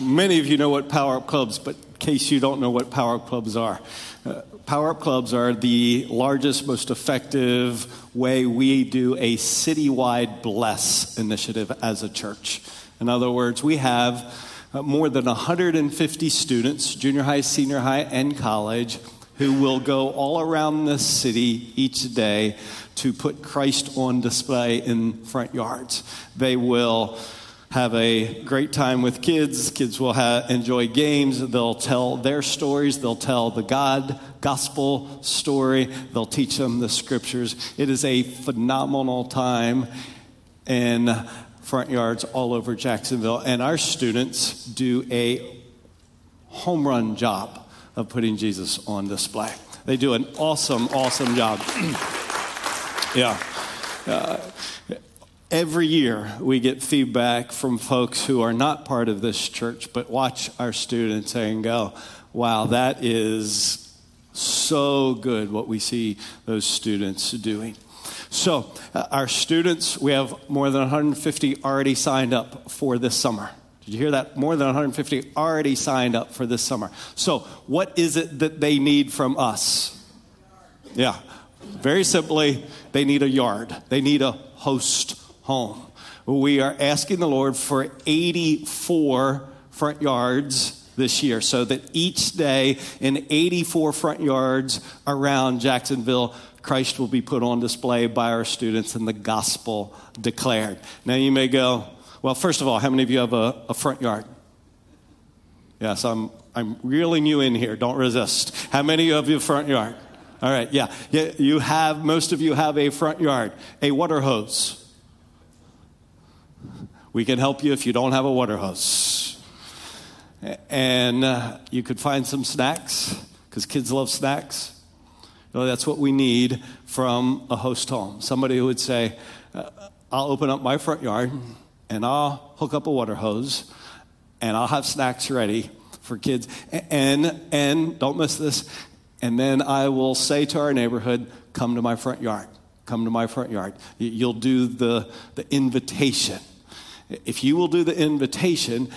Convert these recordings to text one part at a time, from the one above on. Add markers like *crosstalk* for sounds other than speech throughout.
many of you know what Power Up Clubs, but in case you don't know what Power Up Clubs are, uh, Power Up Clubs are the largest, most effective way we do a citywide bless initiative as a church. In other words, we have uh, more than 150 students, junior high, senior high, and college, who will go all around the city each day to put Christ on display in front yards. They will have a great time with kids. Kids will enjoy games. They'll tell their stories. They'll tell the God gospel story. They'll teach them the scriptures. It is a phenomenal time in front yards all over Jacksonville. And our students do a home run job of putting Jesus on display. They do an awesome, awesome job. *clears throat* yeah. Uh, Every year, we get feedback from folks who are not part of this church, but watch our students and go, wow, that is so good what we see those students doing. So, uh, our students, we have more than 150 already signed up for this summer. Did you hear that? More than 150 already signed up for this summer. So, what is it that they need from us? Yeah, very simply, they need a yard, they need a host home. We are asking the Lord for 84 front yards this year so that each day in 84 front yards around Jacksonville, Christ will be put on display by our students and the gospel declared. Now you may go, well, first of all, how many of you have a, a front yard? Yes, I'm, I'm reeling you in here. Don't resist. How many of you have a front yard? All right, yeah. yeah. You have, most of you have a front yard, a water hose. We can help you if you don't have a water hose. And uh, you could find some snacks, because kids love snacks. You know, that's what we need from a host home. Somebody who would say, uh, I'll open up my front yard and I'll hook up a water hose and I'll have snacks ready for kids. And, and don't miss this. And then I will say to our neighborhood, come to my front yard. Come to my front yard. You'll do the, the invitation. If you will do the invitation,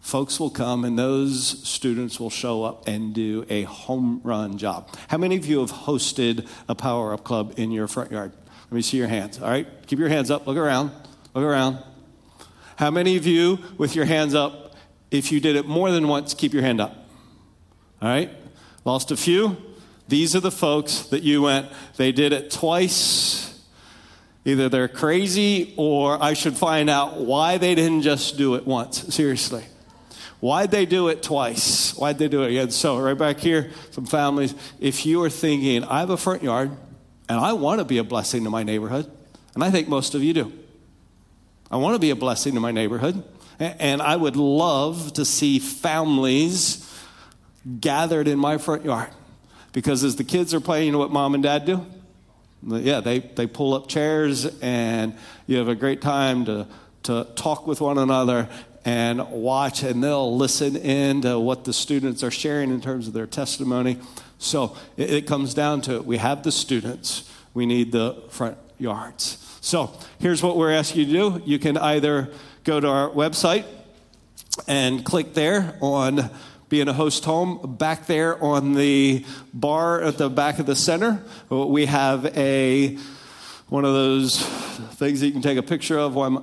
folks will come and those students will show up and do a home run job. How many of you have hosted a power up club in your front yard? Let me see your hands. All right, keep your hands up. Look around. Look around. How many of you, with your hands up, if you did it more than once, keep your hand up? All right, lost a few. These are the folks that you went, they did it twice Either they're crazy or I should find out why they didn't just do it once. Seriously. Why'd they do it twice? Why'd they do it again? So, right back here, some families, if you are thinking, I have a front yard and I want to be a blessing to my neighborhood, and I think most of you do. I want to be a blessing to my neighborhood, and I would love to see families gathered in my front yard. Because as the kids are playing, you know what mom and dad do? Yeah, they, they pull up chairs and you have a great time to, to talk with one another and watch, and they'll listen in to what the students are sharing in terms of their testimony. So it, it comes down to it. We have the students, we need the front yards. So here's what we're asking you to do you can either go to our website and click there on being a host home. Back there on the bar at the back of the center, we have a one of those things that you can take a picture of. One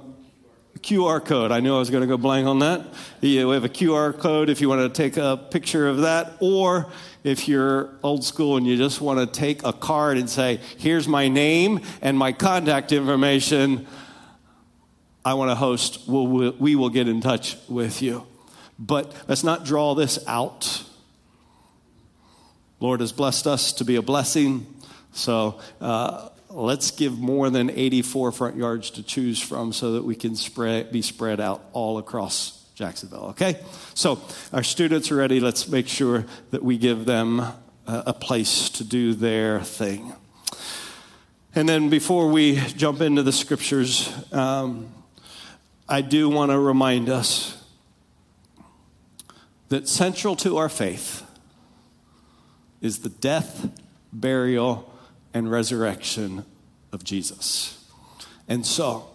QR code. I knew I was going to go blank on that. Yeah, we have a QR code if you want to take a picture of that, or if you're old school and you just want to take a card and say, "Here's my name and my contact information." I want to host. We'll, we will get in touch with you. But let's not draw this out. Lord has blessed us to be a blessing. So uh, let's give more than 84 front yards to choose from so that we can spread, be spread out all across Jacksonville. Okay? So our students are ready. Let's make sure that we give them a, place to do their thing. And then before we jump into the scriptures, um, I do want to remind us that central to our faith is the death, burial, and resurrection of Jesus. And so,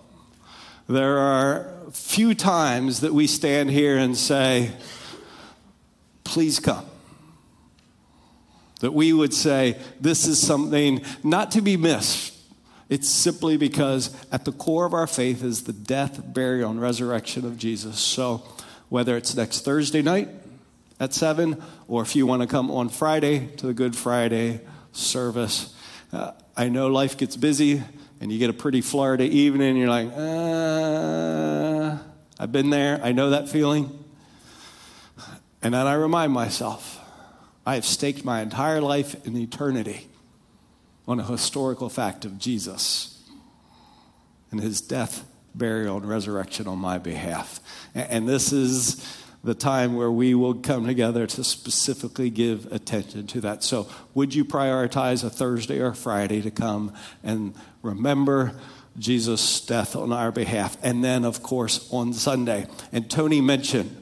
there are few times that we stand here and say, Please come. That we would say, This is something not to be missed. It's simply because at the core of our faith is the death, burial, and resurrection of Jesus. So, whether it's next Thursday night at 7, or if you want to come on Friday to the Good Friday service, uh, I know life gets busy and you get a pretty Florida evening, and you're like, uh, I've been there, I know that feeling. And then I remind myself, I have staked my entire life in eternity on a historical fact of Jesus and his death, burial, and resurrection on my behalf. And this is the time where we will come together to specifically give attention to that. So, would you prioritize a Thursday or Friday to come and remember Jesus' death on our behalf? And then, of course, on Sunday. And Tony mentioned,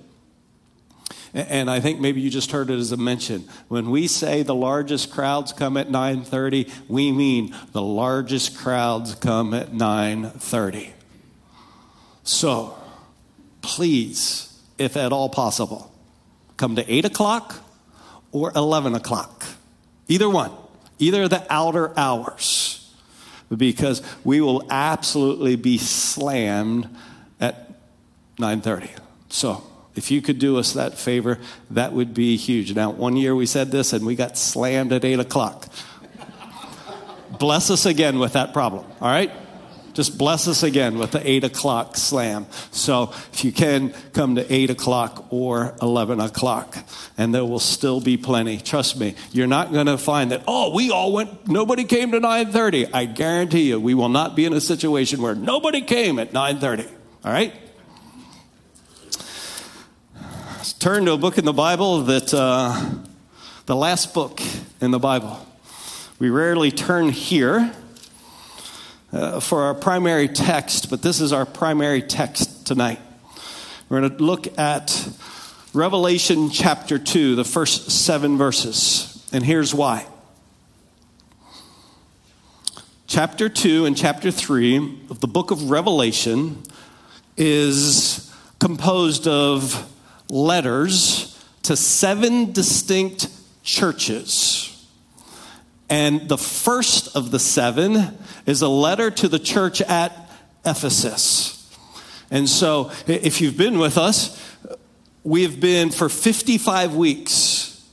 and I think maybe you just heard it as a mention. When we say the largest crowds come at 9:30, we mean the largest crowds come at 9:30. So, please if at all possible. Come to 8 o'clock or 11 o'clock. Either one, either the outer hours. Because we will absolutely be slammed at 9:30. So, if you could do us that favor, that would be huge. Now, one year we said this and we got slammed at 8 o'clock. Bless us again with that problem, all right? Just bless us again with the 8 o'clock slam. So if you can, come to 8 o'clock or 11 o'clock, and there will still be plenty. Trust me, you're not going to find that, oh, we all went, nobody came to 9.30. I guarantee you, we will not be in a situation where nobody came at 9.30. All right? Let's turn to a book in the Bible that, uh, the last book in the Bible. We rarely turn here uh, for our primary text, but this is our primary text tonight. We're going to look at Revelation chapter 2, the first seven verses. And here's why. Chapter 2 and chapter 3 of the book of Revelation is composed of letters to seven distinct churches. And the first of the seven is a letter to the church at Ephesus. And so, if you've been with us, we have been for 55 weeks,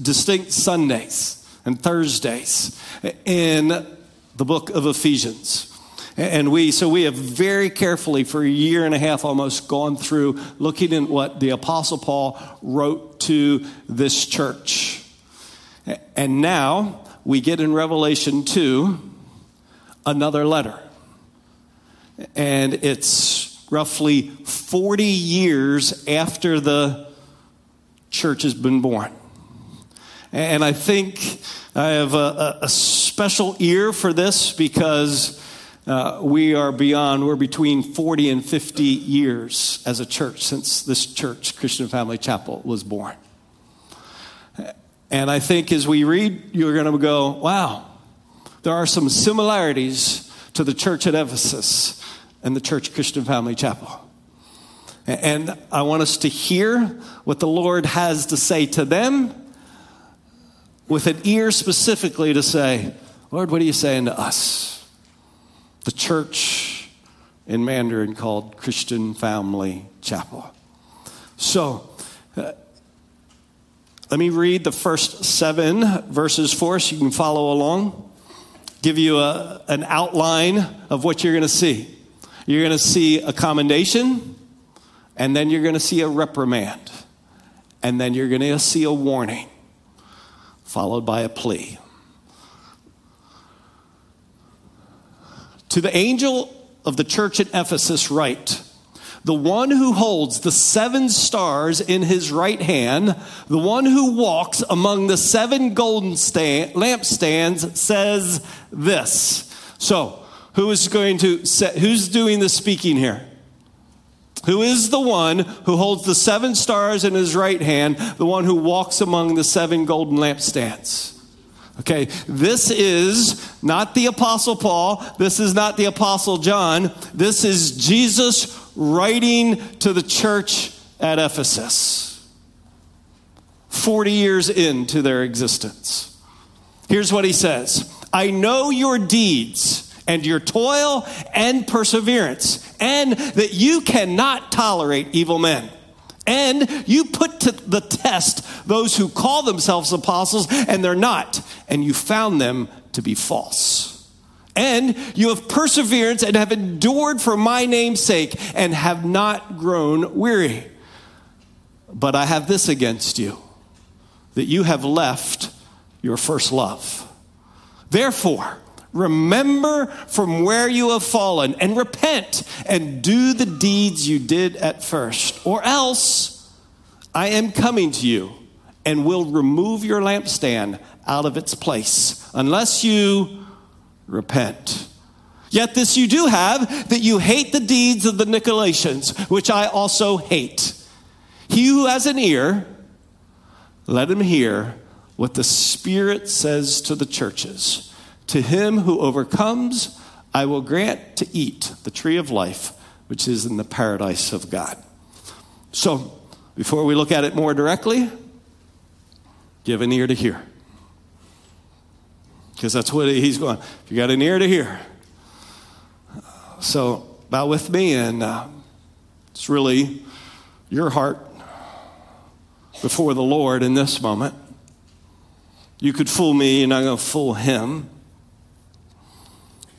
distinct Sundays and Thursdays, in the book of Ephesians. And we, so we have very carefully, for a year and a half almost, gone through looking at what the Apostle Paul wrote to this church. And now we get in Revelation 2 another letter. And it's roughly 40 years after the church has been born. And I think I have a, a special ear for this because uh, we are beyond, we're between 40 and 50 years as a church since this church, Christian Family Chapel, was born. And I think as we read, you're going to go, wow, there are some similarities to the church at Ephesus and the church Christian Family Chapel. And I want us to hear what the Lord has to say to them with an ear specifically to say, Lord, what are you saying to us? The church in Mandarin called Christian Family Chapel. So, uh, let me read the first seven verses for us. You can follow along give you a, an outline of what you're going to see. You're going to see a commendation, and then you're going to see a reprimand, and then you're going to see a warning, followed by a plea. To the angel of the church at Ephesus, write the one who holds the seven stars in his right hand, the one who walks among the seven golden stand, lampstands, says this. So, who is going to say, who's doing the speaking here? Who is the one who holds the seven stars in his right hand, the one who walks among the seven golden lampstands? Okay, this is not the Apostle Paul. This is not the Apostle John. This is Jesus writing to the church at Ephesus. 40 years into their existence. Here's what he says I know your deeds and your toil and perseverance, and that you cannot tolerate evil men. And you put to the test those who call themselves apostles and they're not, and you found them to be false. And you have perseverance and have endured for my name's sake and have not grown weary. But I have this against you that you have left your first love. Therefore, remember from where you have fallen and repent and do the deeds you did at first, or else I am coming to you and will remove your lampstand out of its place unless you repent. Yet this you do have, that you hate the deeds of the Nicolaitans, which I also hate. He who has an ear, let him hear what the Spirit says to the churches. To him who overcomes, I will grant to eat the tree of life, which is in the paradise of God. So, before we look at it more directly, give an ear to hear. Because that's what he's going. If you got an ear to hear. So, bow with me, and uh, it's really your heart before the Lord in this moment. You could fool me, you're not going to fool him.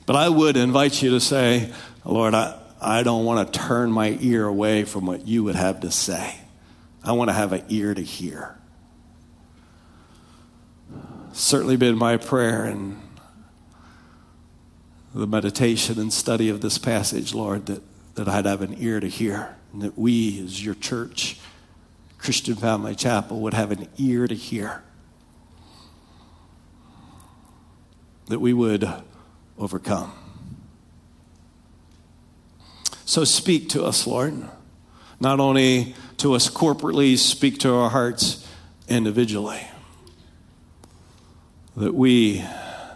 But I would invite you to say, Lord, I, I don't want to turn my ear away from what you would have to say. I want to have an ear to hear. Certainly been my prayer and the meditation and study of this passage, Lord, that, that I'd have an ear to hear, and that we, as your church, Christian Family Chapel would have an ear to hear. That we would overcome. So speak to us, Lord. Not only to us corporately, speak to our hearts individually. That we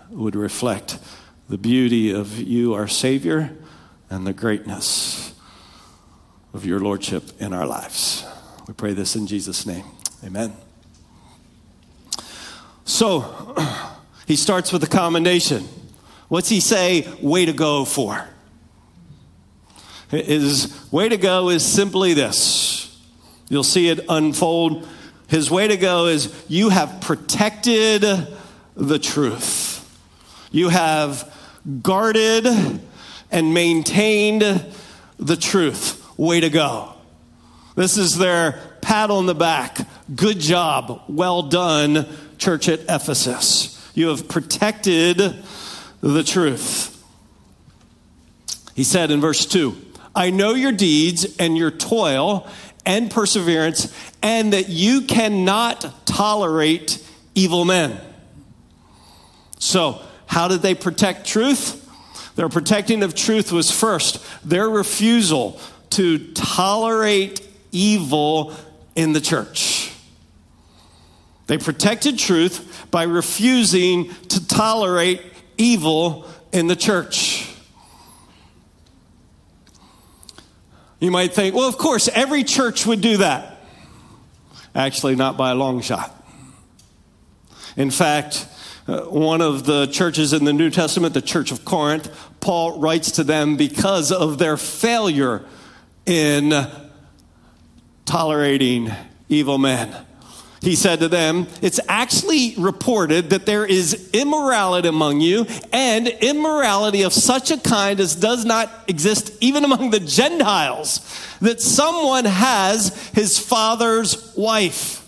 would reflect the beauty of you, our Savior, and the greatness of your Lordship in our lives. We pray this in Jesus' name. Amen. So, *clears throat* he starts with a commendation. What's he say, way to go for? His way to go is simply this. You'll see it unfold. His way to go is you have protected the truth. You have guarded and maintained the truth. Way to go. This is their pat on the back. Good job. Well done, church at Ephesus. You have protected the truth. He said in verse 2 I know your deeds and your toil and perseverance, and that you cannot tolerate evil men. So, how did they protect truth? Their protecting of truth was first their refusal to tolerate evil in the church. They protected truth by refusing to tolerate evil in the church. You might think, well, of course, every church would do that. Actually, not by a long shot. In fact, Uh, one of the churches in the New Testament, the Church of Corinth, Paul writes to them because of their failure in tolerating evil men. He said to them, It's actually reported that there is immorality among you, and immorality of such a kind as does not exist even among the Gentiles, that someone has his father's wife.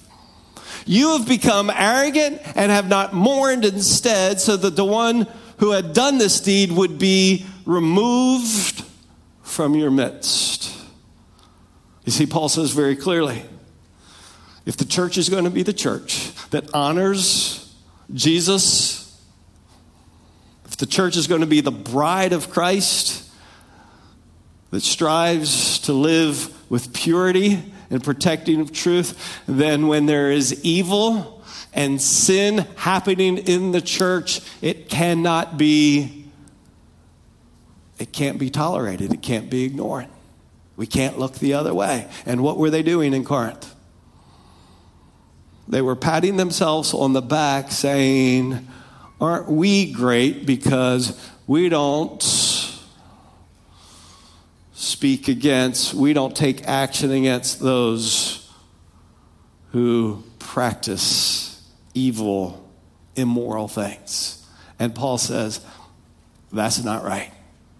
You have become arrogant and have not mourned instead, so that the one who had done this deed would be removed from your midst. You see, Paul says very clearly if the church is going to be the church that honors Jesus, if the church is going to be the bride of Christ that strives to live with purity and protecting of truth, then when there is evil and sin happening in the church, it cannot be it can't be tolerated. It can't be ignored. We can't look the other way. And what were they doing in Corinth? They were patting themselves on the back saying, Aren't we great because we don't speak against, we don't take action against those who practice evil, immoral things? And Paul says, That's not right.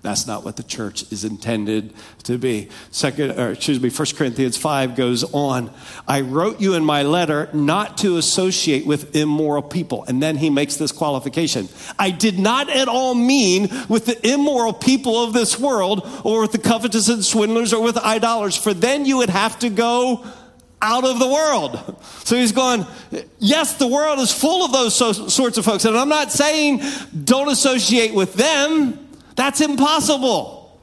That's not what the church is intended to be. Second, or excuse me, 1 Corinthians 5 goes on. I wrote you in my letter not to associate with immoral people. And then he makes this qualification. I did not at all mean with the immoral people of this world or with the covetous and swindlers or with idolaters, for then you would have to go out of the world. So he's going, yes, the world is full of those so, sorts of folks. And I'm not saying don't associate with them. That's impossible.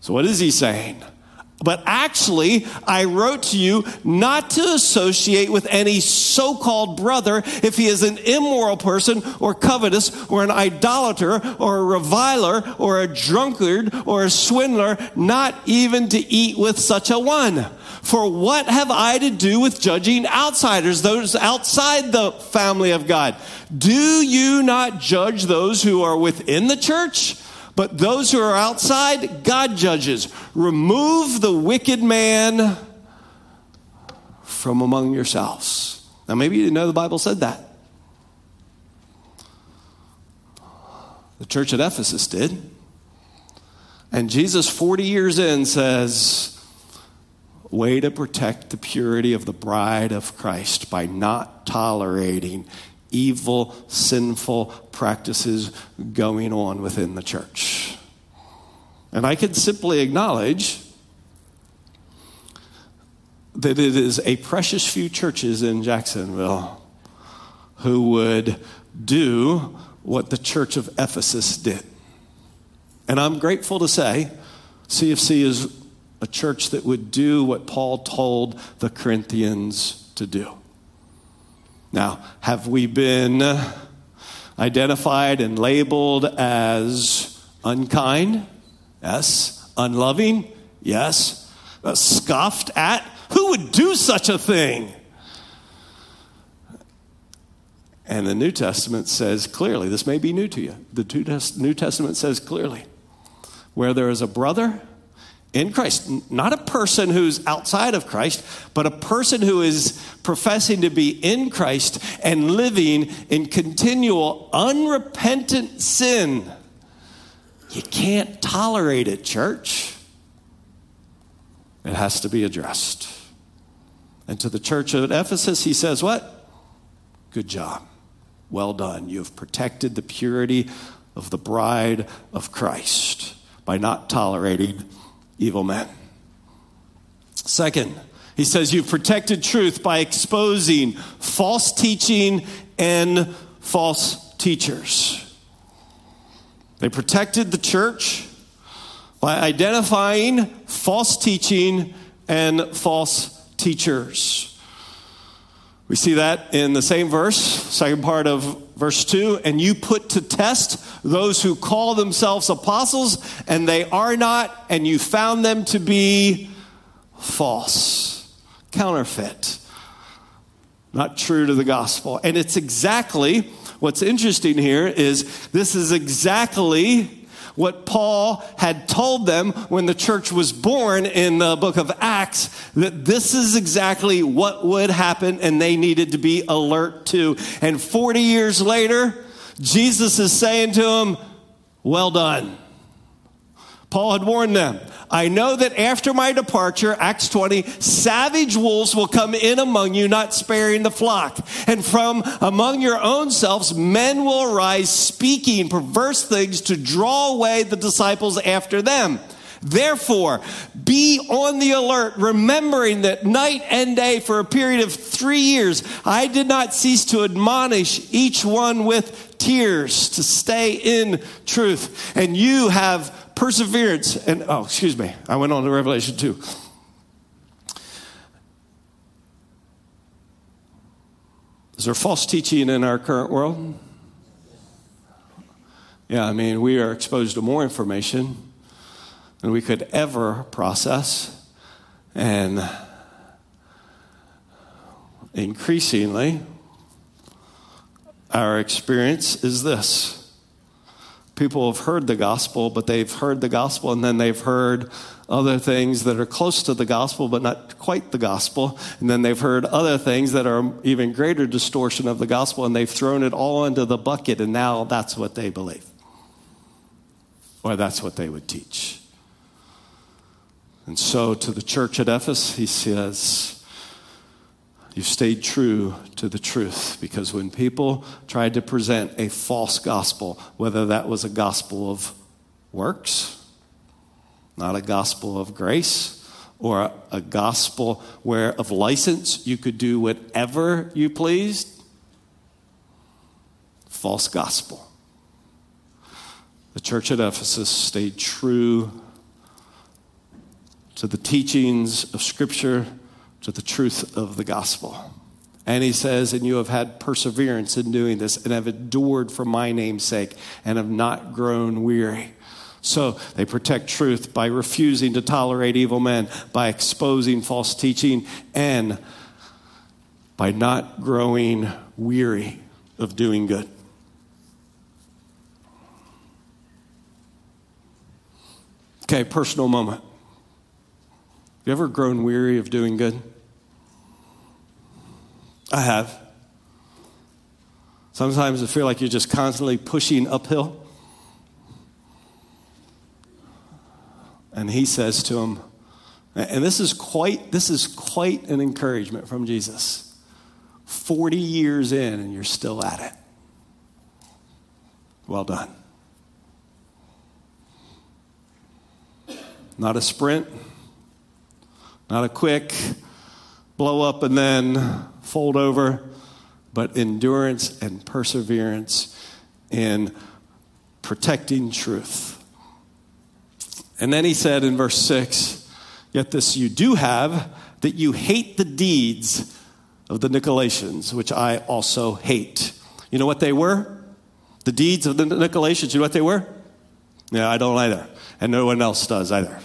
So, what is he saying? But actually, I wrote to you not to associate with any so called brother if he is an immoral person or covetous or an idolater or a reviler or a drunkard or a swindler, not even to eat with such a one. For what have I to do with judging outsiders, those outside the family of God? Do you not judge those who are within the church? But those who are outside, God judges. Remove the wicked man from among yourselves. Now, maybe you didn't know the Bible said that. The church at Ephesus did. And Jesus, 40 years in, says, way to protect the purity of the bride of Christ by not tolerating evil, sinful practices going on within the church. And I can simply acknowledge that it is a precious few churches in Jacksonville who would do what the church of Ephesus did. And I'm grateful to say CFC is a church that would do what Paul told the Corinthians to do. Now, have we been identified and labeled as unkind? Yes. Unloving? Yes. Uh, scoffed at? Who would do such a thing? And the New Testament says clearly, this may be new to you. The New Testament says clearly, where there is a brother in Christ. Not a person who's outside of Christ, but a person who is professing to be in Christ and living in continual unrepentant sin. You can't tolerate it, church. It has to be addressed. And to the church at Ephesus, he says, What? Good job. Well done. You have protected the purity of the bride of Christ by not tolerating evil men. Second, he says, You've protected truth by exposing false teaching and false teachers. They protected the church by identifying false teaching and false teachers. We see that in the same verse, second part of verse 2 and you put to test those who call themselves apostles and they are not, and you found them to be false, counterfeit, not true to the gospel. And it's exactly what's interesting here is this is exactly what Paul had told them when the church was born in the book of Acts that this is exactly what would happen and they needed to be alert to. And 40 years later, Jesus is saying to them, Well done. Paul had warned them. I know that after my departure, Acts 20, savage wolves will come in among you, not sparing the flock. And from among your own selves, men will arise speaking perverse things to draw away the disciples after them. Therefore, be on the alert, remembering that night and day for a period of three years, I did not cease to admonish each one with tears to stay in truth. And you have perseverance. And, oh, excuse me, I went on to Revelation 2. Is there false teaching in our current world? Yeah, I mean, we are exposed to more information than we could ever process. And increasingly, our experience is this people have heard the gospel, but they've heard the gospel and then they've heard other things that are close to the gospel, but not quite the gospel. And then they've heard other things that are even greater distortion of the gospel, and they've thrown it all into the bucket, and now that's what they believe. Or that's what they would teach. And so to the church at Ephesus, he says, You've stayed true to the truth because when people tried to present a false gospel, whether that was a gospel of works, not a gospel of grace, or a, gospel where of license you could do whatever you pleased, false gospel. The church at Ephesus stayed true to the teachings of Scripture to the truth of the gospel. And he says, And you have had perseverance in doing this, and have endured for my name's sake, and have not grown weary. So they protect truth by refusing to tolerate evil men, by exposing false teaching, and by not growing weary of doing good. Okay, personal moment. Have you ever grown weary of doing good? I have. Sometimes I feel like you're just constantly pushing uphill. And he says to him, and this is quite this is quite an encouragement from Jesus. 40 years in and you're still at it. Well done. Not a sprint, not a quick blow up and then fold over, but endurance and perseverance in protecting truth. And then he said in verse 6 Yet this you do have, that you hate the deeds of the Nicolaitans, which I also hate. You know what they were? The deeds of the Nicolaitans, you know what they were? Yeah, I don't either. And no one else does either.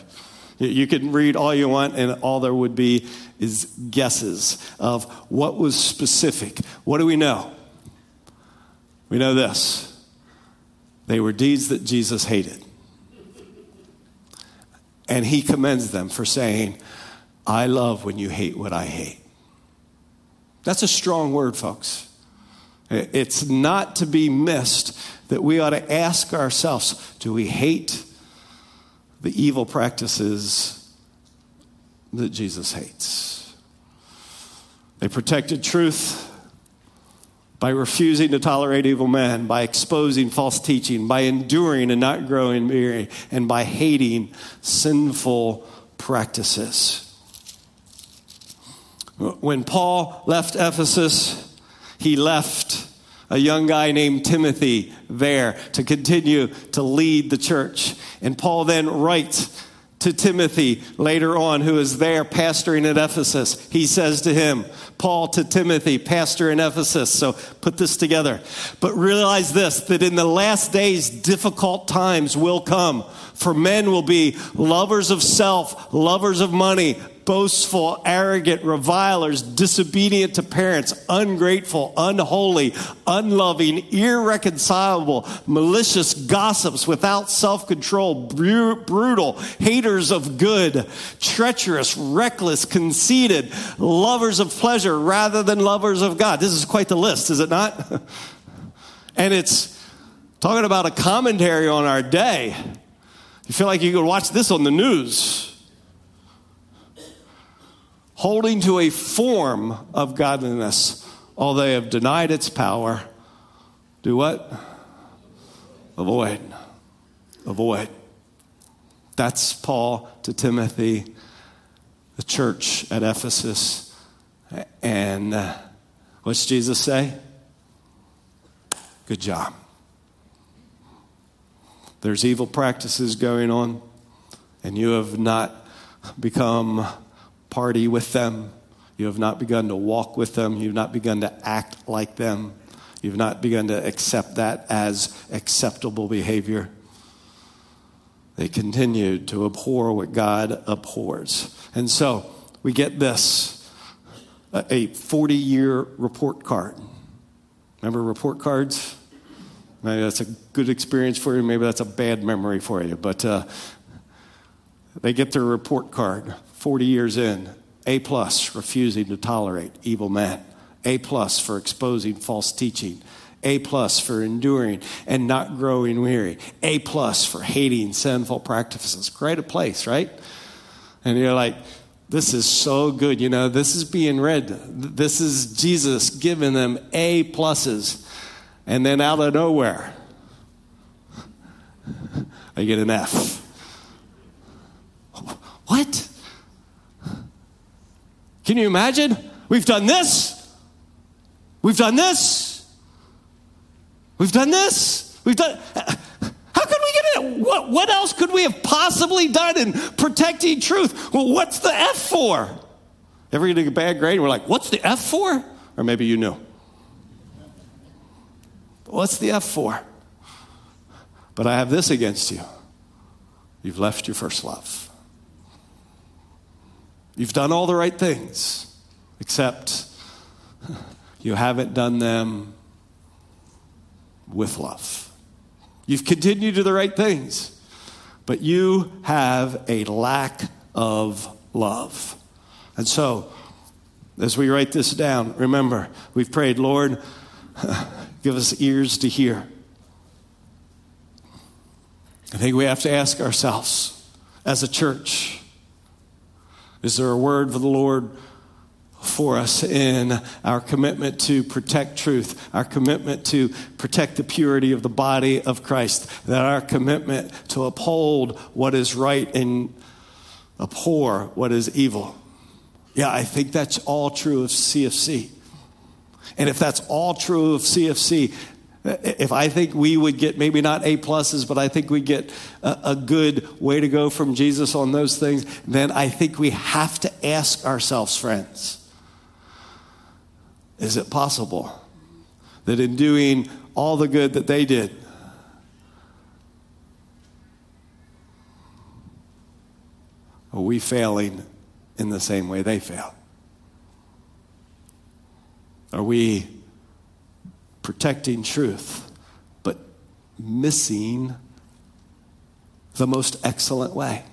You can read all you want, and all there would be is guesses of what was specific. What do we know? We know this they were deeds that Jesus hated. And he commends them for saying, I love when you hate what I hate. That's a strong word, folks. It's not to be missed that we ought to ask ourselves do we hate the evil practices that Jesus hates. They protected truth by refusing to tolerate evil men, by exposing false teaching, by enduring and not growing weary, and by hating sinful practices. When Paul left Ephesus, he left a young guy named Timothy there to continue to lead the church. And Paul then writes to Timothy later on, who is there pastoring at Ephesus. He says to him, Paul to Timothy, pastor in Ephesus. So put this together. But realize this that in the last days, difficult times will come. For men will be lovers of self, lovers of money boastful, arrogant, revilers, disobedient to parents, ungrateful, unholy, unloving, irreconcilable, malicious gossips, without self control, brutal, haters of good, treacherous, reckless, conceited, lovers of pleasure rather than lovers of God. This is quite the list, is it not? *laughs* and it's talking about a commentary on our day. You feel like you could watch this on the news holding to a form of godliness, although they have denied its power, do what? Avoid. Avoid. That's Paul to Timothy, the church at Ephesus. And uh, what's Jesus say? Good job. There's evil practices going on, and you have not become party with them. You have not begun to walk with them. You've not begun to act like them. You've not begun to accept that as acceptable behavior. They continued to abhor what God abhors. And so we get this a 40 year report card. Remember report cards? Maybe that's a good experience for you. Maybe that's a bad memory for you. But uh, they get their report card 40 years in. A plus, refusing to tolerate evil men. A plus for exposing false teaching. A plus for enduring and not growing weary. A plus for hating sinful practices. Great a place, right? And you're like, this is so good. You know, this is being read. This is Jesus giving them A pluses. And then out of nowhere, *laughs* I get an F. *laughs* What? Can you imagine? We've done this. We've done this. We've done this. We've done. How could we get it? What, what else could we have possibly done in protecting truth? Well, what's the F for? Ever get a bad grade? We're like, what's the F for? Or maybe you knew. What's the F for? But I have this against you. You've left your first love. You've done all the right things, except you haven't done them with love. You've continued to the right things, but you have a lack of love. And so, as we write this down, remember, we've prayed, Lord, *laughs* give us ears to hear. I think we have to ask ourselves as a church is there a word for the Lord for us in our commitment to protect truth, our commitment to protect the purity of the body of Christ, that our commitment to uphold what is right and abhor what is evil? Yeah, I think that's all true of CFC. And if that's all true of CFC, if I think we would get maybe not A pluses, but I think we get a, a, good way to go from Jesus on those things, then I think we have to ask ourselves, friends, is it possible that in doing all the good that they did, are we failing in the same way they failed? Are we protecting truth, but missing the most excellent way?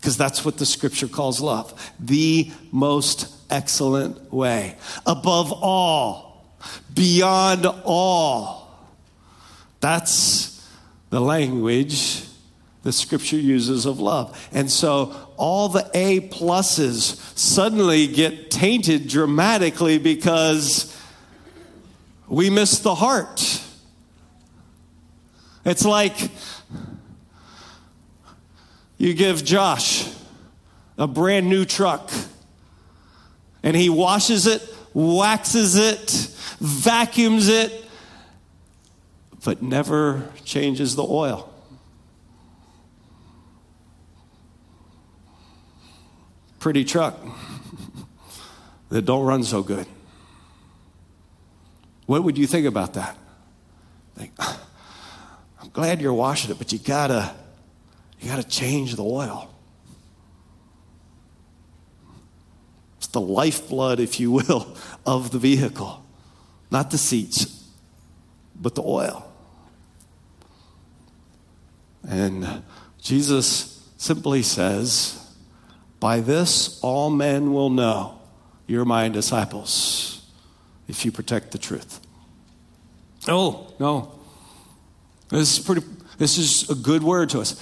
Because that's what the scripture calls love the most excellent way. Above all, beyond all. That's the language the scripture uses of love. And so all the A pluses suddenly get tainted dramatically because we miss the heart. It's like you give Josh a brand new truck and he washes it, waxes it, vacuums it, but never changes the oil. Pretty truck *laughs* that don't run so good. What would you think about that? Think, *sighs* I'm glad you're washing it, but you gotta you gotta change the oil. It's the lifeblood, if you will, *laughs* of the vehicle. Not the seats, but the oil. And Jesus simply says, By this all men will know you're my disciples if you protect the truth. Oh, no. This is pretty this is a good word to us.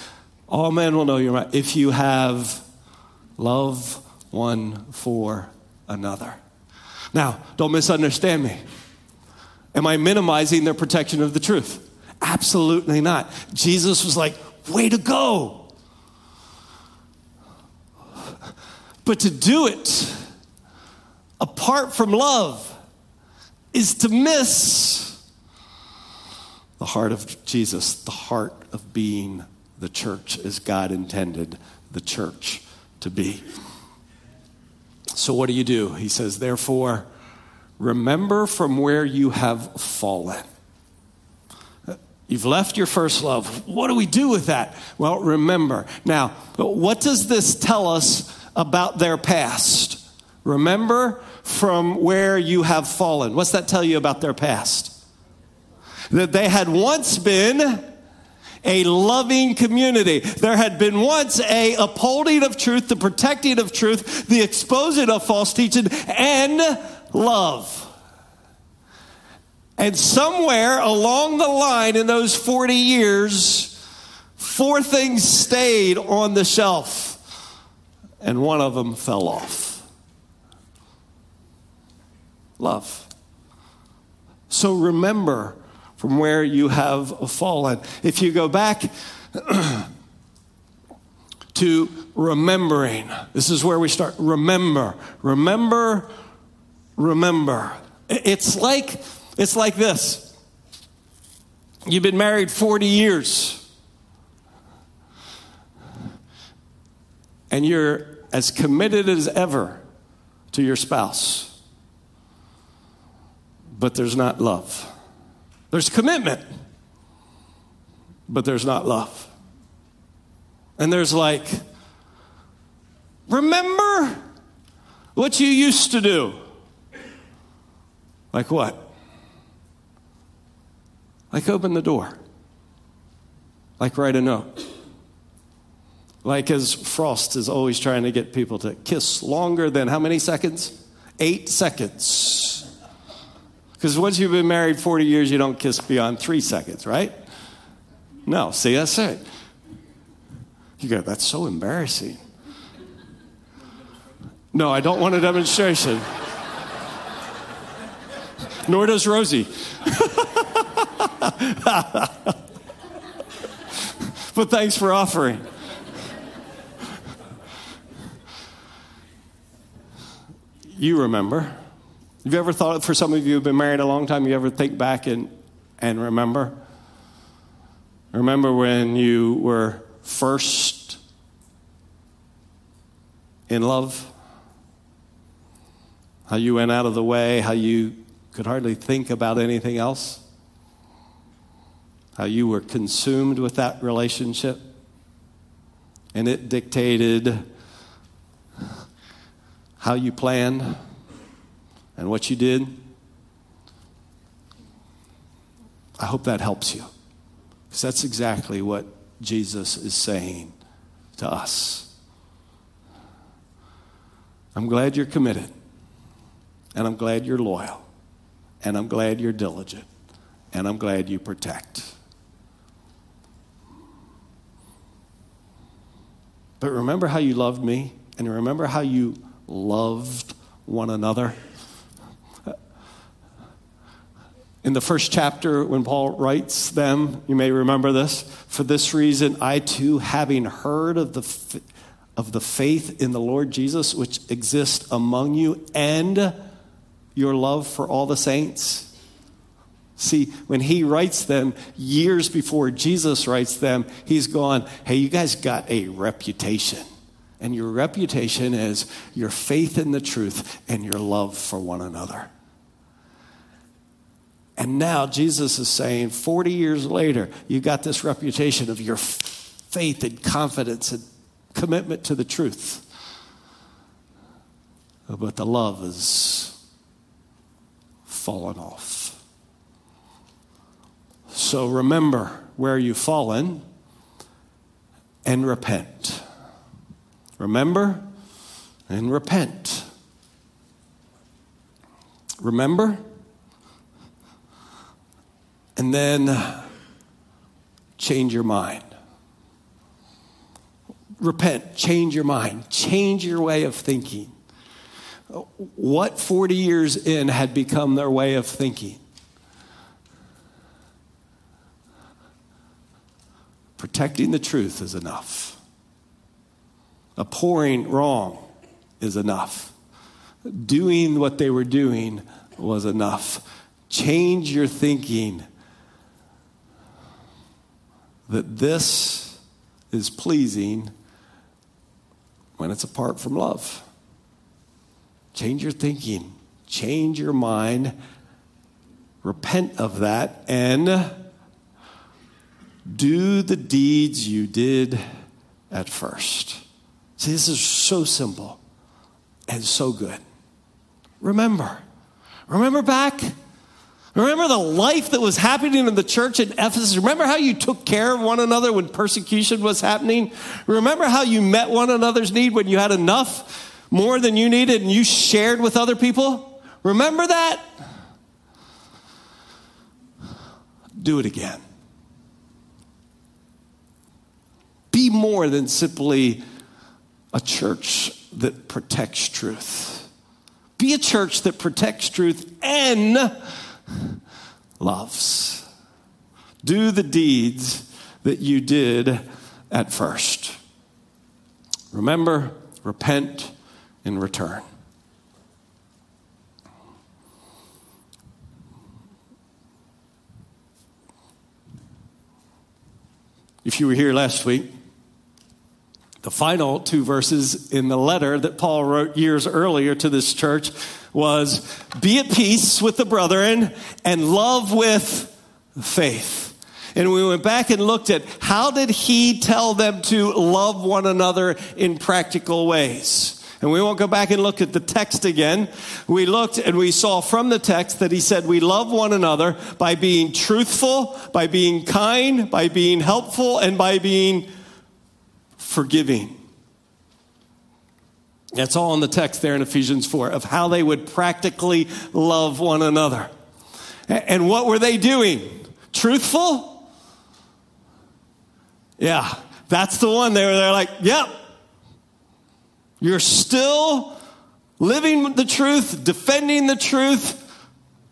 All men will know you're my if you have love one for another. Now, don't misunderstand me. Am I minimizing their protection of the truth? Absolutely not. Jesus was like, way to go. But to do it apart from love is to miss the heart of Jesus, the heart of being the church as God intended the church to be. So, what do you do? He says, Therefore, remember from where you have fallen. You've left your first love. What do we do with that? Well, remember. Now, what does this tell us about their past? Remember from where you have fallen. What's that tell you about their past? That they had once been a loving community. There had been once a upholding of truth, the protecting of truth, the exposing of false teaching, and love. And somewhere along the line in those 40 years, four things stayed on the shelf, and one of them fell off. Love. So remember from where you have fallen. If you go back *clears throat* to remembering, this is where we start. Remember, remember, remember. It's like it's like this. You've been married 40 years. And you're as committed as ever to your spouse. But there's not love. There's commitment, but there's not love. And there's like, remember what you used to do. Like what? Like open the door. Like write a note. Like as Frost is always trying to get people to kiss longer than how many seconds? Eight seconds. Because once you've been married 40 years, you don't kiss beyond three seconds, right? No, see, that's it. You go, that's so embarrassing. No, I don't want a demonstration. *laughs* Nor does Rosie. *laughs* but thanks for offering. You remember. Have you ever thought, for some of you who've been married a long time, you ever think back and, and remember? Remember when you were first in love? How you went out of the way, how you could hardly think about anything else? How you were consumed with that relationship? And it dictated how you planned and what you did. I hope that helps you. Because that's exactly what Jesus is saying to us. I'm glad you're committed. And I'm glad you're loyal. And I'm glad you're diligent. And I'm glad you protect. But remember how you loved me? And remember how you loved one another? In the first chapter, when Paul writes them, you may remember this. For this reason, I too, having heard of the, of the faith in the Lord Jesus which exists among you and your love for all the saints. See, when he writes them years before Jesus writes them, he's gone, hey, you guys got a reputation. And your reputation is your faith in the truth and your love for one another. And now Jesus is saying, 40 years later, you got this reputation of your faith and confidence and commitment to the truth. Oh, but the love has fallen off. So remember where you've fallen and repent. Remember and repent. Remember and then change your mind. Repent, change your mind, change your way of thinking. What 40 years in had become their way of thinking? Protecting the truth is enough. Abhorring wrong is enough. Doing what they were doing was enough. Change your thinking that this is pleasing when it's apart from love. change your thinking, change your mind, repent of that, and do the deeds you did at first. See, this is so simple and so good. Remember, remember back Remember the life that was happening in the church in Ephesus? Remember how you took care of one another when persecution was happening? Remember how you met one another's need when you had enough more than you needed and you shared with other people? Remember that? Do it again. Be more than simply a church that protects truth. Be a church that protects truth and loves. Do the deeds that you did at first. Remember, repent, and return. If you were here last week, the final two verses in the letter that Paul wrote years earlier to this church was be at peace with the brethren and love with faith. And we went back and looked at how did he tell them to love one another in practical ways. And we won't go back and look at the text again. We looked and we saw from the text that he said we love one another by being truthful, by being kind, by being helpful, and by being forgiving. That's all in the text there in Ephesians 4 of how they would practically love one another. And what were they doing? Truthful? Yeah, that's the one. They were they're like, yep. You're still living the truth, defending the truth,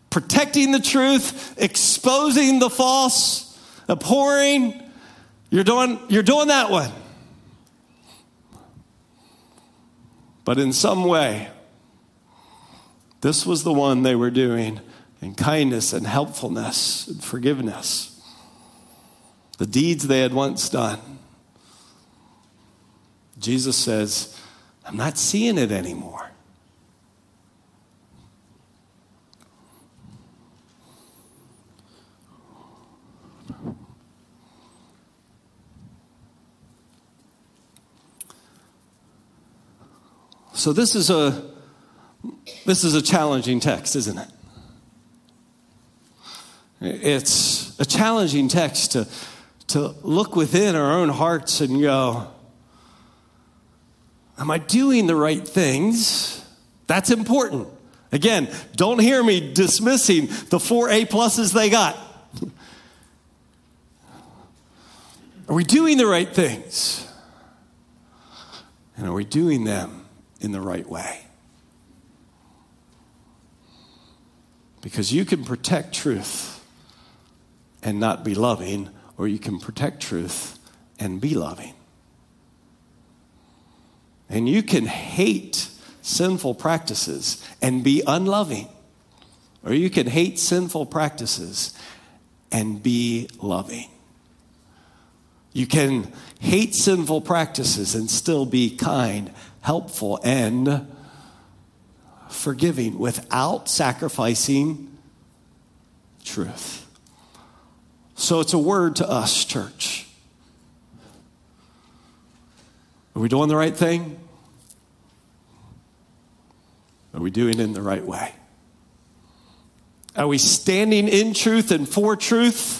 protecting the truth, exposing the false, abhorring. You're doing, you're doing that one. But in some way, this was the one they were doing in kindness and helpfulness and forgiveness. The deeds they had once done. Jesus says, I'm not seeing it anymore. So this is a this is a challenging text, isn't it? It's a challenging text to, to look within our own hearts and go, Am I doing the right things? That's important. Again, don't hear me dismissing the four A pluses they got. Are we doing the right things? And are we doing them in the right way. Because you can protect truth and not be loving, or you can protect truth and be loving. And you can hate sinful practices and be unloving, or you can hate sinful practices and be loving. You can hate sinful practices and still be kind helpful, and forgiving without sacrificing truth. So it's a word to us, church. Are we doing the right thing? Are we doing it in the right way? Are we standing in truth and for truth?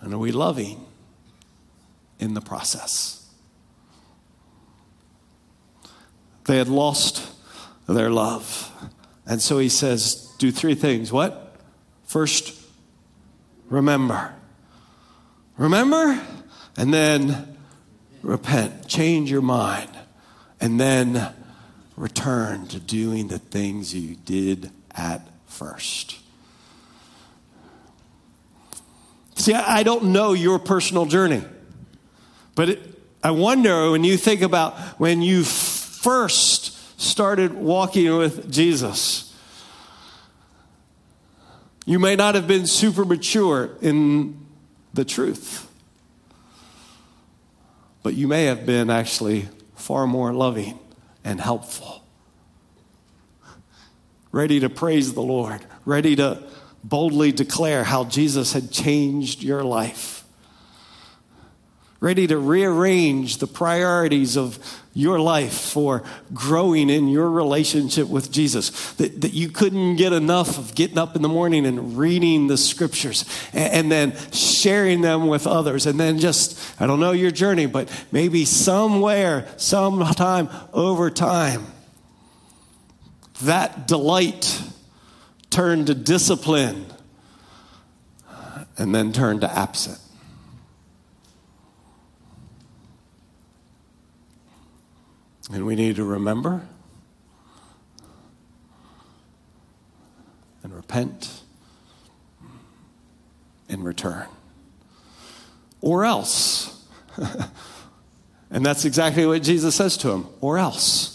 And are we loving? In the process. They had lost their love. And so he says, do three things. What? First, remember. Remember, and then repent. Change your mind. And then return to doing the things you did at first. See, I don't know your personal journey. But it, I wonder when you think about when you first started walking with Jesus, you may not have been super mature in the truth, but you may have been actually far more loving and helpful. Ready to praise the Lord, ready to boldly declare how Jesus had changed your life ready to rearrange the priorities of your life for growing in your relationship with Jesus. That, that you couldn't get enough of getting up in the morning and reading the scriptures and, and then sharing them with others. And then just, I don't know your journey, but maybe somewhere, sometime over time, that delight turned to discipline and then turned to absent. And we need to remember and repent and return. Or else. *laughs* and that's exactly what Jesus says to him. Or else.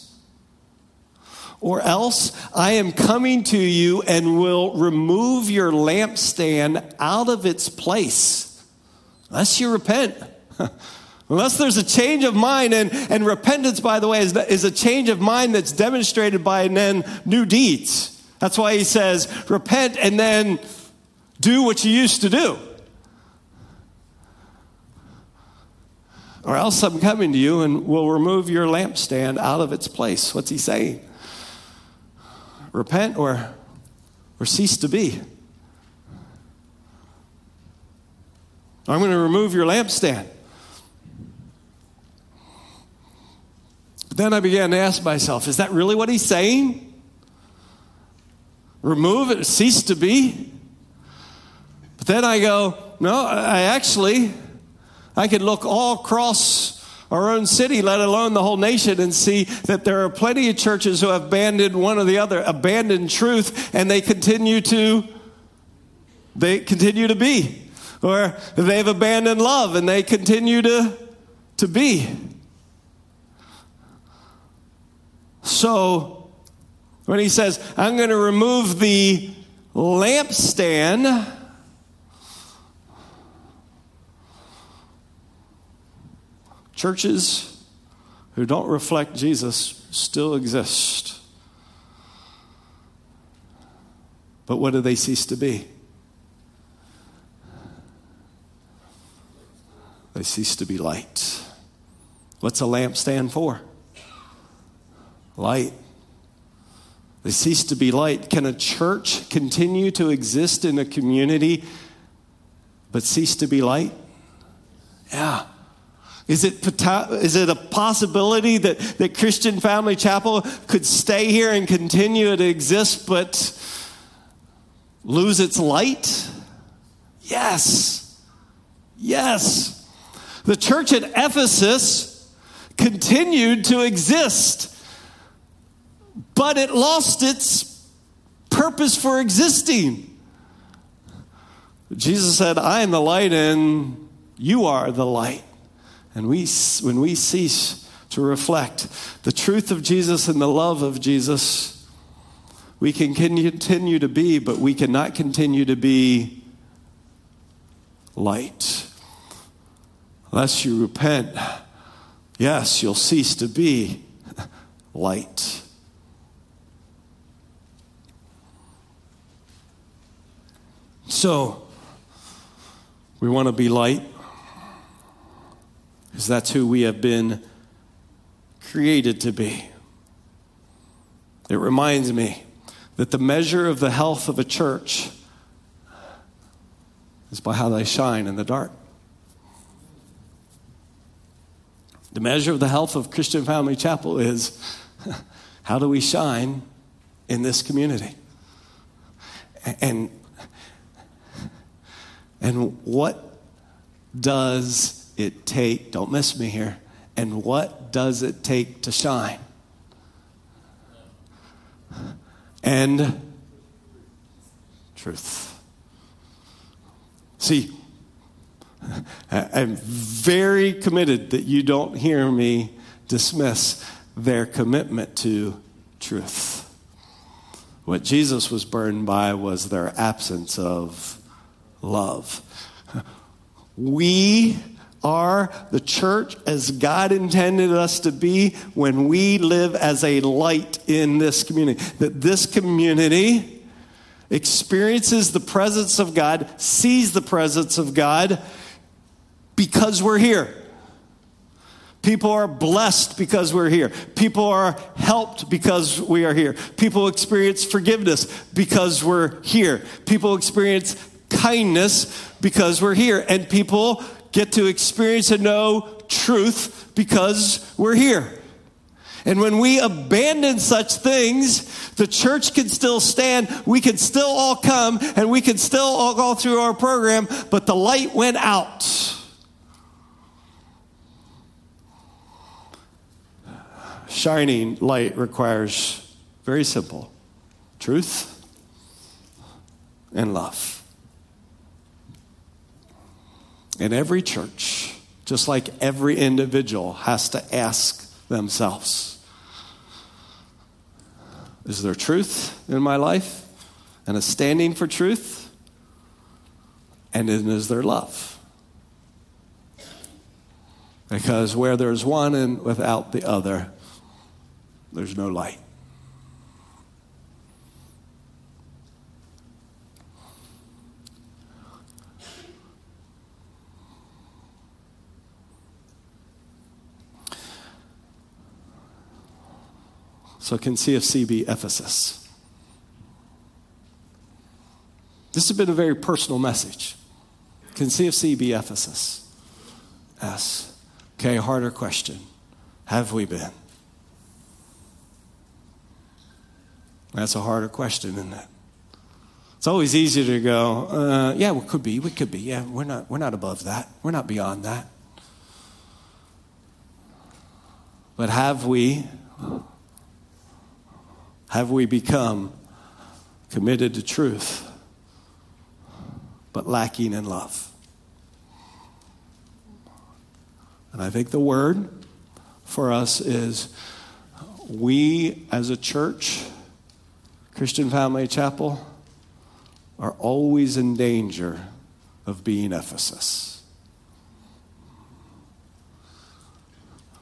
Or else I am coming to you and will remove your lampstand out of its place, unless you repent. *laughs* Unless there's a change of mind, and, and repentance, by the way, is, is a change of mind that's demonstrated by then new deeds. That's why he says, repent and then do what you used to do. Or else I'm coming to you and will remove your lampstand out of its place. What's he saying? Repent or, or cease to be. I'm going to remove your lampstand. Then I began to ask myself, is that really what he's saying? Remove it, cease to be? But then I go, no, I actually, I could look all across our own city, let alone the whole nation, and see that there are plenty of churches who have abandoned one or the other, abandoned truth, and they continue to, they continue to be. Or they've abandoned love and they continue to, to be. So when he says, I'm going to remove the lampstand, churches who don't reflect Jesus still exist. But what do they cease to be? They cease to be light. What's a lampstand for? Light. They cease to be light. Can a church continue to exist in a community but cease to be light? Yeah. Is it, is it a possibility that, that Christian Family Chapel could stay here and continue to exist but lose its light? Yes. Yes. The church at Ephesus continued to exist but it lost its purpose for existing. Jesus said, I am the light and you are the light. And we, when we cease to reflect the truth of Jesus and the love of Jesus, we can continue to be, but we cannot continue to be light. Unless you repent, yes, you'll cease to be light. So, we want to be light because that's who we have been created to be. It reminds me that the measure of the health of a church is by how they shine in the dark. The measure of the health of Christian Family Chapel is *laughs* how do we shine in this community? And and what does it take? Don't miss me here. And what does it take to shine? And truth. See, I'm very committed that you don't hear me dismiss their commitment to truth. What Jesus was burned by was their absence of love. We are the church as God intended us to be when we live as a light in this community. That this community experiences the presence of God, sees the presence of God because we're here. People are blessed because we're here. People are helped because we are here. People experience forgiveness because we're here. People experience kindness because we're here. And people get to experience and know truth because we're here. And when we abandon such things, the church can still stand. We can still all come and we can still all go through our program, but the light went out. Shining light requires very simple truth and love. And every church, just like every individual, has to ask themselves Is there truth in my life and a standing for truth? And is there love? Because where there's one and without the other, there's no light. So can CFC be Ephesus? This has been a very personal message. Can CFC be Ephesus? Yes. Okay, harder question. Have we been? That's a harder question, isn't it? It's always easier to go, uh, yeah, we could be, we could be. Yeah, we're not, we're not above that. We're not beyond that. But have we have we become committed to truth, but lacking in love? And I think the word for us is we as a church, Christian Family Chapel, are always in danger of being Ephesus.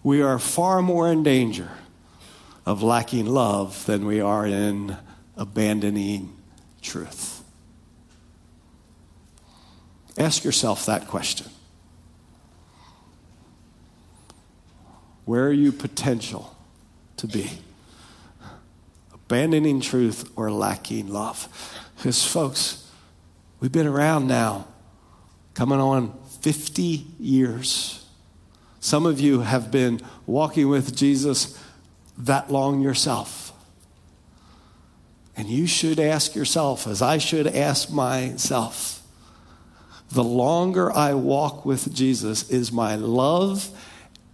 We are far more in danger of lacking love than we are in abandoning truth. Ask yourself that question. Where are you potential to be? Abandoning truth or lacking love? Because, folks, we've been around now, coming on 50 years. Some of you have been walking with Jesus that long yourself. And you should ask yourself, as I should ask myself, the longer I walk with Jesus, is my love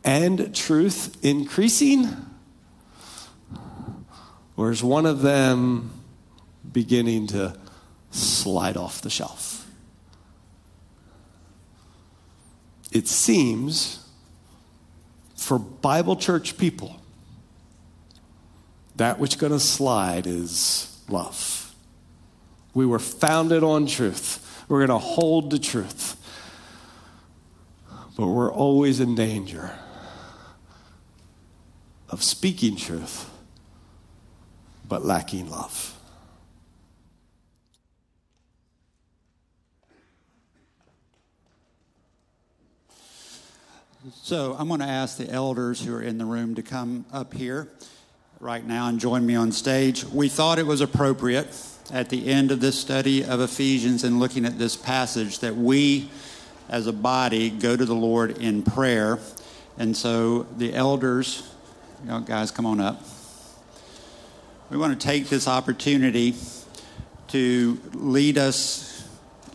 and truth increasing? Or is one of them beginning to slide off the shelf? It seems for Bible church people that which going to slide is love. We were founded on truth. We're going to hold the truth. But we're always in danger of speaking truth, but lacking love. So I'm going to ask the elders who are in the room to come up here right now and join me on stage. We thought it was appropriate at the end of this study of Ephesians and looking at this passage that we as a body go to the Lord in prayer. And so the elders, you know, guys, come on up. We want to take this opportunity to lead us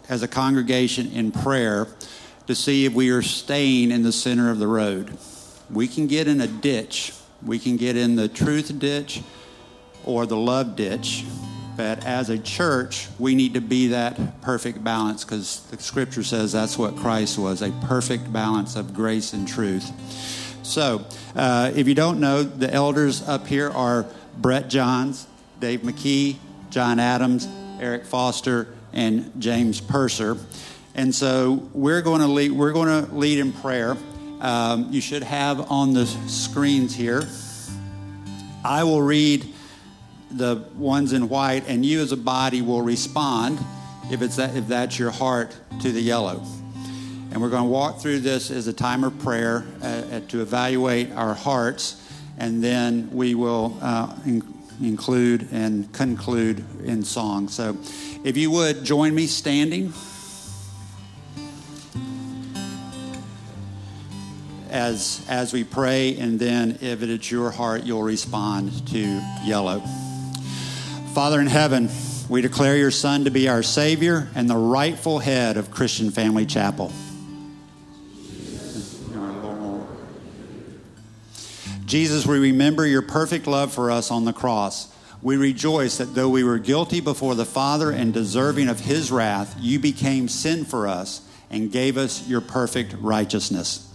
as a congregation in prayer to see if we are staying in the center of the road. We can get in a ditch we can get in the truth ditch or the love ditch. But as a church, we need to be that perfect balance because the scripture says that's what Christ was a perfect balance of grace and truth. So, uh, if you don't know, the elders up here are Brett Johns, Dave McKee, John Adams, Eric Foster, and James Purser. And so we're going to lead, we're going to lead in prayer. Um, you should have on the screens here. I will read the ones in white, and you as a body will respond if, it's that, if that's your heart to the yellow. And we're going to walk through this as a time of prayer uh, uh, to evaluate our hearts, and then we will uh, in- include and conclude in song. So if you would join me standing. As, as we pray, and then if it is your heart, you'll respond to yellow. Father in heaven, we declare your Son to be our Savior and the rightful head of Christian Family Chapel. Jesus, we remember your perfect love for us on the cross. We rejoice that though we were guilty before the Father and deserving of his wrath, you became sin for us and gave us your perfect righteousness.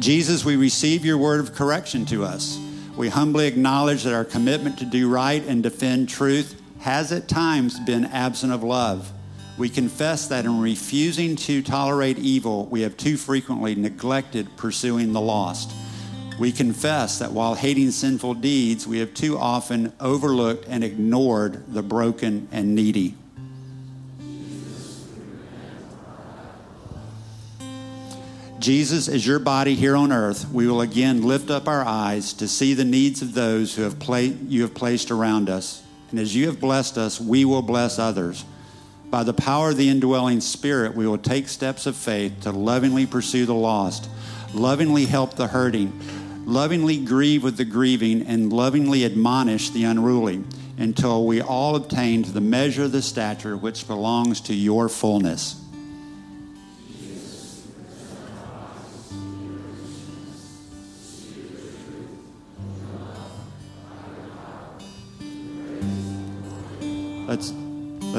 Jesus, we receive your word of correction to us. We humbly acknowledge that our commitment to do right and defend truth has at times been absent of love. We confess that in refusing to tolerate evil, we have too frequently neglected pursuing the lost. We confess that while hating sinful deeds, we have too often overlooked and ignored the broken and needy. Jesus, as your body here on earth, we will again lift up our eyes to see the needs of those who have pla- you have placed around us. And as you have blessed us, we will bless others. By the power of the indwelling Spirit, we will take steps of faith to lovingly pursue the lost, lovingly help the hurting, lovingly grieve with the grieving, and lovingly admonish the unruly until we all obtain to the measure of the stature which belongs to your fullness.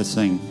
Let's sing.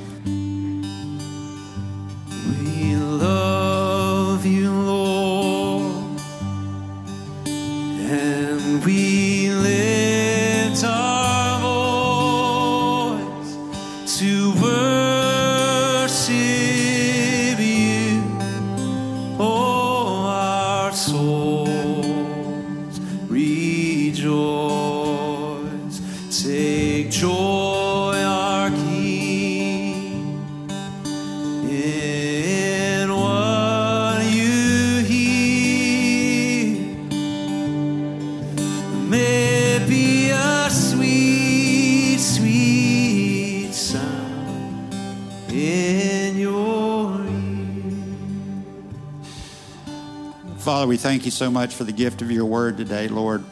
Father, we thank you so much for the gift of your word today, Lord.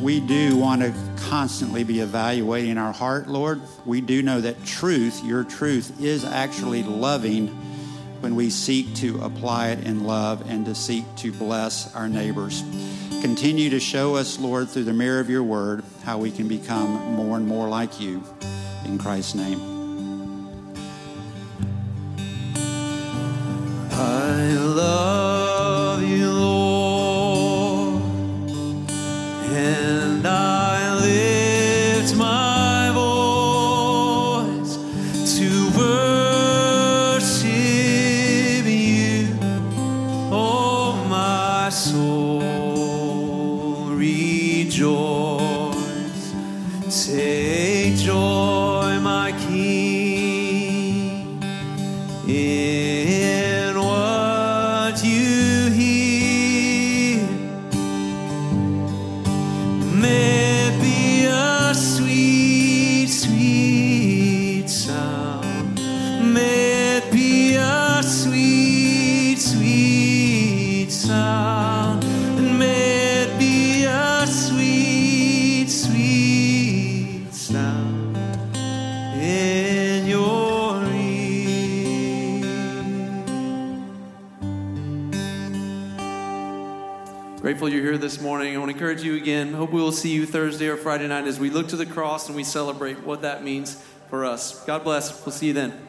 We do want to constantly be evaluating our heart, Lord. We do know that truth, your truth, is actually loving when we seek to apply it in love and to seek to bless our neighbors. Continue to show us, Lord, through the mirror of your word, how we can become more and more like you. In Christ's name. We look to the cross and we celebrate what that means for us. God bless. We'll see you then.